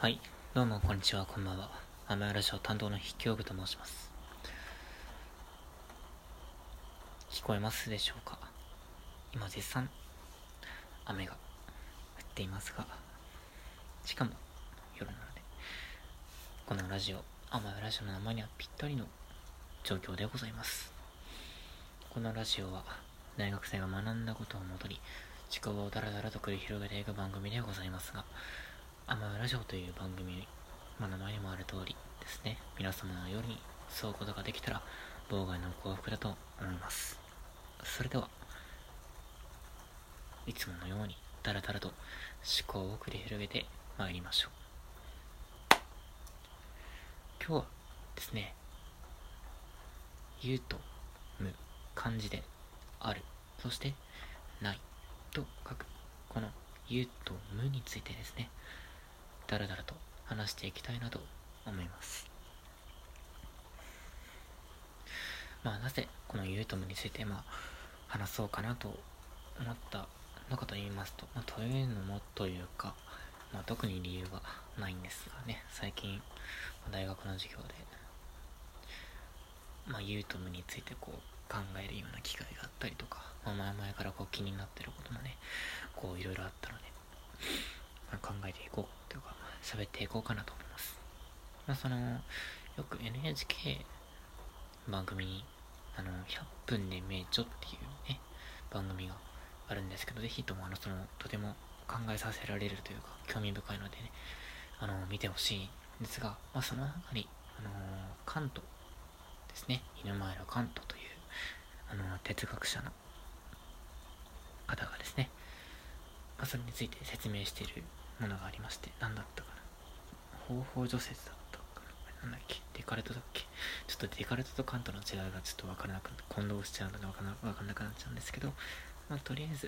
はい、どうもこんにちは、こんばんは。アメアラジオ担当の筆記用具と申します。聞こえますでしょうか？今絶賛雨が降っていますが、しかも夜なので、このラジオ、アメアラジオの名前にはぴったりの状況でございます。このラジオは大学生が学んだことをもとに、思考をダラダラと繰り広げていく番組でございますが、アマラジオという番組、まあ、名前にもある通りですね、皆様のようにそうことができたら、妨害の幸福だと思います。それでは、いつものように、だらだらと思考を繰り広げてまいりましょう。今日はですね、言うと無、漢字である、そしてないと書く、この言うと無についてですね、だらだらと話していきたいなと思います。まあなぜこのユートムについてまあ話そうかなと思ったのかと言いますと、まあ、というのもというか、まあ、特に理由はないんですがね、最近大学の授業で、まあ、ユートムについてこう考えるような機会があったりとか、まあ、前々からこう気になってることもね、こういろいろあったので、まあ、考えていこうというか、喋っていこうかなと思います。まあ、その、よく NHK 番組に、あの、100分で名著っていうね、番組があるんですけど、ぜひとも、あの、その、とても考えさせられるというか、興味深いのでね、あの、見てほしいんですが、まあ、その中に、あの、カントですね、犬前のカントという、あの、哲学者の方がですね、まあ、それについて説明しているものがありまして、何だったか。方法除雪だったかな。なんだっけ？デカルトだっけ？ちょっとデカルトとカントの違いがちょっとわからなく混同しちゃうのでわかわかんなくなっちゃうんですけど、まあ、とりあえず、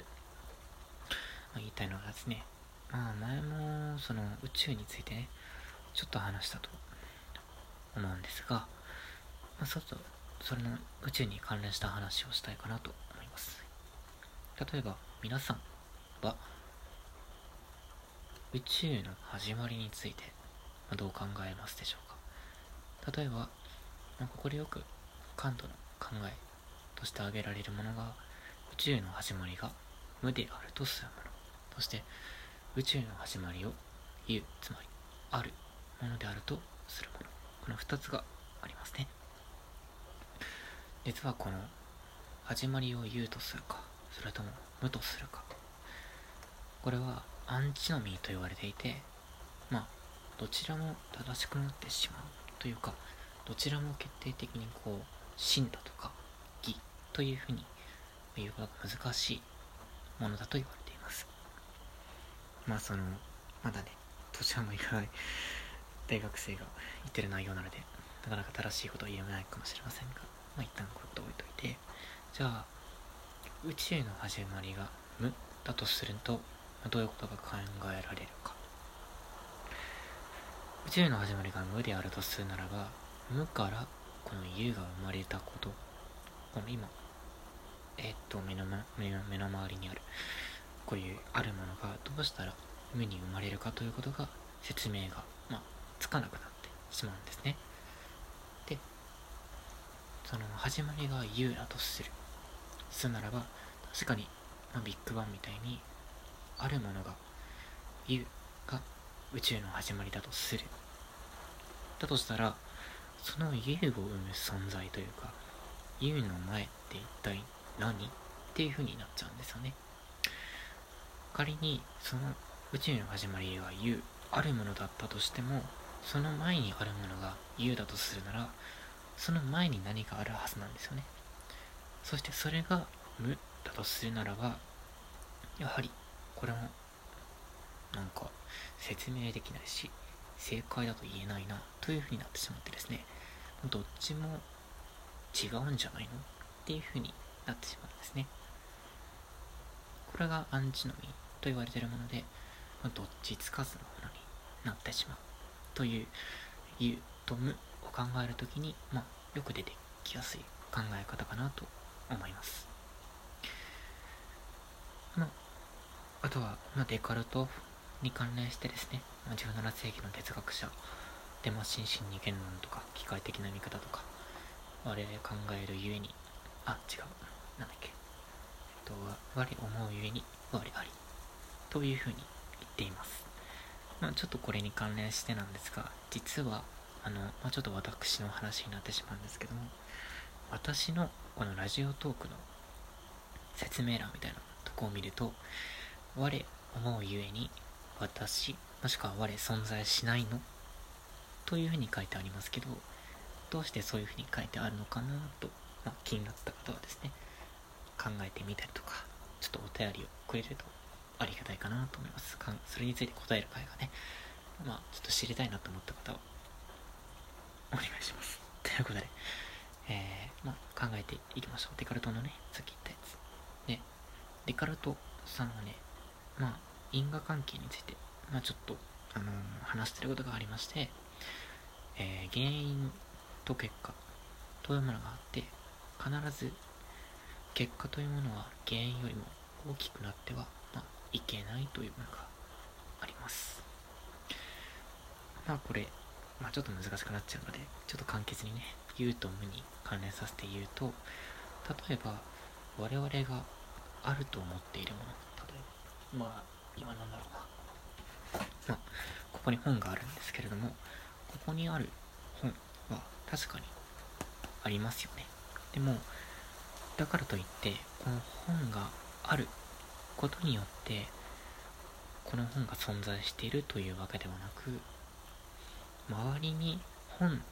まあ、言いたいのがですね、まあ、前も、その、宇宙についてね、ちょっと話したと思うんですが、まあ、ちょっと、それの宇宙に関連した話をしたいかなと思います。例えば、皆さんは、宇宙の始まりについてどう考えますでしょうか。例えば、まあ、ここでよくカントの考えとして挙げられるものが宇宙の始まりが無であるとするもの。そして宇宙の始まりを言うつまりあるものであるとするもの。この2つがありますね。実はこの始まりを言うとするかそれとも無とするか。これはアンチノミーと言われていて、まあ、どちらも正しくなってしまうというか、どちらも決定的にこう、真だとか、義というふうに言うことが難しいものだと言われています。まあその、まだね、年はもいかない大学生が言ってる内容なので、なかなか正しいことは言えないかもしれませんが、まあ一旦こうやって置いといて、じゃあ、宇宙の始まりが無だとすると、どういうことが考えられる宇宙の始まりが無であるとするならば無からこの有が生まれたこと。この今え、っと目の,、ま、目の目の周りにあるこういうあるものがどうしたら無に生まれるかということが説明が、まあ、つかなくなってしまうんですね。でその始まりが有だとする。するならば確かに、まあ、ビッグバンみたいにあるものが U が宇宙の始まりだとする。だとしたらその U を生む存在というか U の前って一体何っていう風になっちゃうんですよね。仮にその宇宙の始まりは U あるものだったとしてもその前にあるものが U だとするならその前に何かあるはずなんですよね。そしてそれが無だとするならばやはりこれもなんか説明できないし正解だと言えないなというふうになってしまってですねどっちも違うんじゃないのっていうふうになってしまうんですね。これがアンチノミと言われているものでどっちつかずのものになってしまうといういうと無を考えるときに、まあ、よく出てきやすい考え方かなと思います。まああとは、まあ、デカルトに関連してですね、ま、17世紀の哲学者でも心身に言論とか機械的な見方とか我々考えるゆえにあ違うなんだっけえっと我思うゆえに我ありというふうに言っています。まあちょっとこれに関連してなんですが実はあの、まあ、ちょっと私の話になってしまうんですけども私のこのラジオトークの説明欄みたいなとこを見ると我思うゆえに私もしくは我存在しないの？というふうに書いてありますけどどうしてそういうふうに書いてあるのかなと、まあ、気になった方はですね考えてみたりとかちょっとお便りをくれるとありがたいかなと思います。それについて答える回がねまあちょっと知りたいなと思った方はお願いします。ということでえー、まあ、考えていきましょう。デカルトのねさっき言ったやつ。でデカルトさんはねまあ因果関係について、まあ、ちょっと、あのー、話してることがありまして、えー、原因と結果というものがあって必ず結果というものは原因よりも大きくなっては、まあ、いけないというものがあります。まあこれ、まあ、ちょっと難しくなっちゃうのでちょっと簡潔にね言うと無に関連させて言うと例えば我々があると思っているもの例えばまあ今なんだろうな。まあここに本があるんですけれどもここにある本は確かにありますよね。でもだからといってこの本があることによってこの本が存在しているというわけではなく周りに本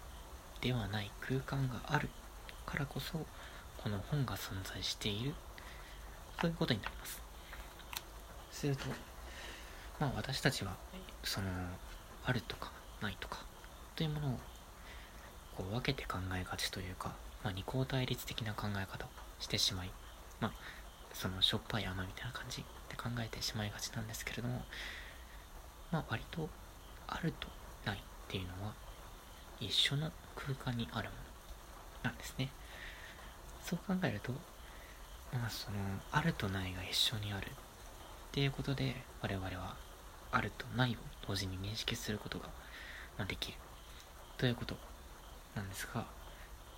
ではない空間があるからこそこの本が存在しているということになります。するとまあ私たちはそのあるとかないとかというものをこう分けて考えがちというか、まあ、二項対立的な考え方をしてしまいまあそのしょっぱい甘みたいな感じで考えてしまいがちなんですけれどもまあ割とあるとないっていうのは一緒の空間にあるものなんですね。そう考えるとまあそのあるとないが一緒にあるっていうことで我々はあるとないを同時に認識することができるということなんですが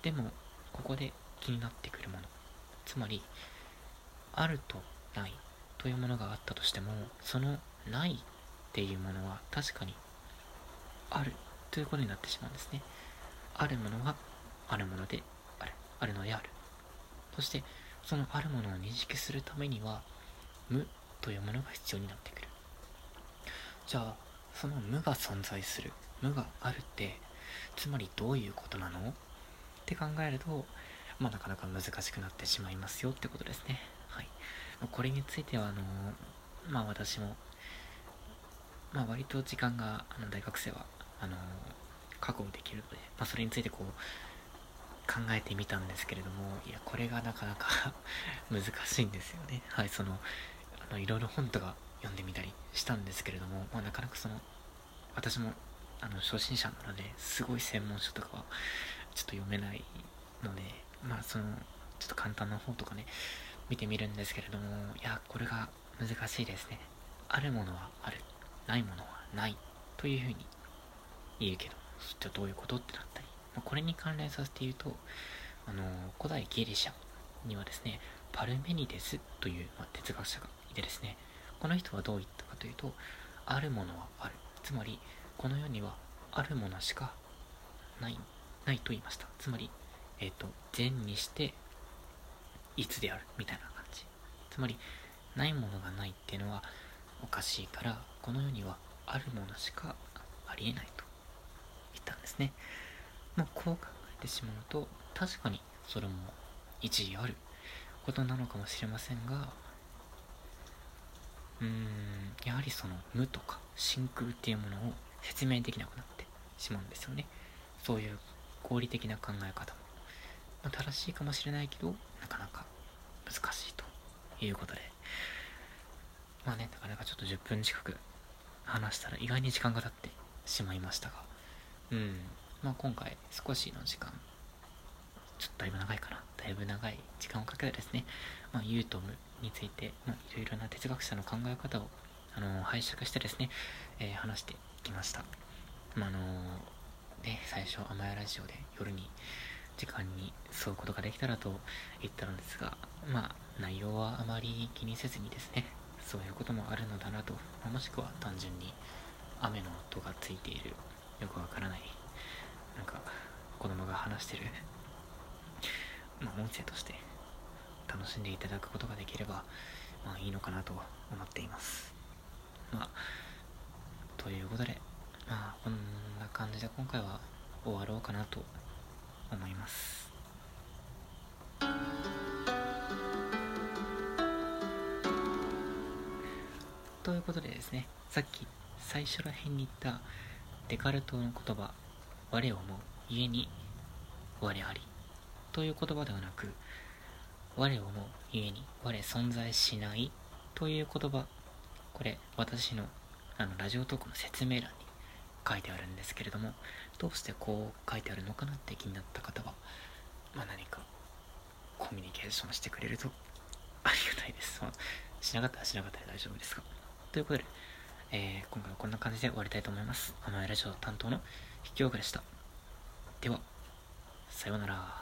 でもここで気になってくるものつまりあるとないというものがあったとしてもそのないっていうものは確かにあるということになってしまうんですね。あるものはあるものである。あるのである。そしてそのあるものを認識するためには無というものが必要になってくる。じゃあその無が存在する無があるってつまりどういうことなの？って考えるとまあなかなか難しくなってしまいますよってことですね。はい。これについてはあのまあ私もまあ割と時間があの大学生はあの確保できるので、まあ、それについてこう考えてみたんですけれどもいやこれがなかなか 難しいんですよね。はいそのあのいろいろ本とか読んでみたりしたんですけれども、まあ、なかなかその私もあの初心者なのですごい専門書とかはちょっと読めないのでまあそのちょっと簡単な方とかね見てみるんですけれどもいやこれが難しいですね。あるものはある。ないものはないというふうに言うけどじゃあどういうことってなったり、まあ、これに関連させて言うとあの古代ギリシャにはですねパルメニデスという、まあ、哲学者がいてですねこの人はどう言ったかというとあるものはある。つまりこの世にはあるものしかないないと言いました。つまりえっ、ー、と善にしていつである。みたいな感じ。つまりないものがないっていうのはおかしいからこの世にはあるものしかありえないと言ったんですね。まあこう考えてしまうと確かにそれも一時あることなのかもしれませんがうーん。やはりその無とか真空っていうものを説明できなくなってしまうんですよね。そういう合理的な考え方も、まあ、正しいかもしれないけどなかなか難しいということで。まあねなかなかちょっと10分近く話したら意外に時間が経ってしまいましたが。うん。まあ今回少しの時間ちょっとだいぶ長いかな。だいぶ長い時間をかけてですね、まあ、ユートムについて、まあ、いろいろな哲学者の考え方をあの拝借してですね、えー、話してきました。まあ、あのね、最初、甘やラジオで夜に時間に沿うことができたらと言ったのですが、まあ、内容はあまり気にせずにですね、そういうこともあるのだなと、ま、もしくは単純に雨の音がついている、よくわからない、なんか、子供が話してる、まあ、音声として楽しんでいただくことができれば、まあいいのかなと思っています。まあ、ということで、まあこんな感じで今回は終わろうかなと思いますということでですねさっき最初ら辺に言ったデカルトの言葉「我を思う家に我あり」という言葉ではなく「我を思う家に我存在しない」という言葉これ私のあのラジオトークの説明欄に書いてあるんですけれどもどうしてこう書いてあるのかなって気になった方は、まあ、何かコミュニケーションしてくれるとありがたいです。まあ、しなかったらしなかったら大丈夫ですが。ということで、えー、今回はこんな感じで終わりたいと思います。甘いラジオ担当の引き遅でした。では、さようなら。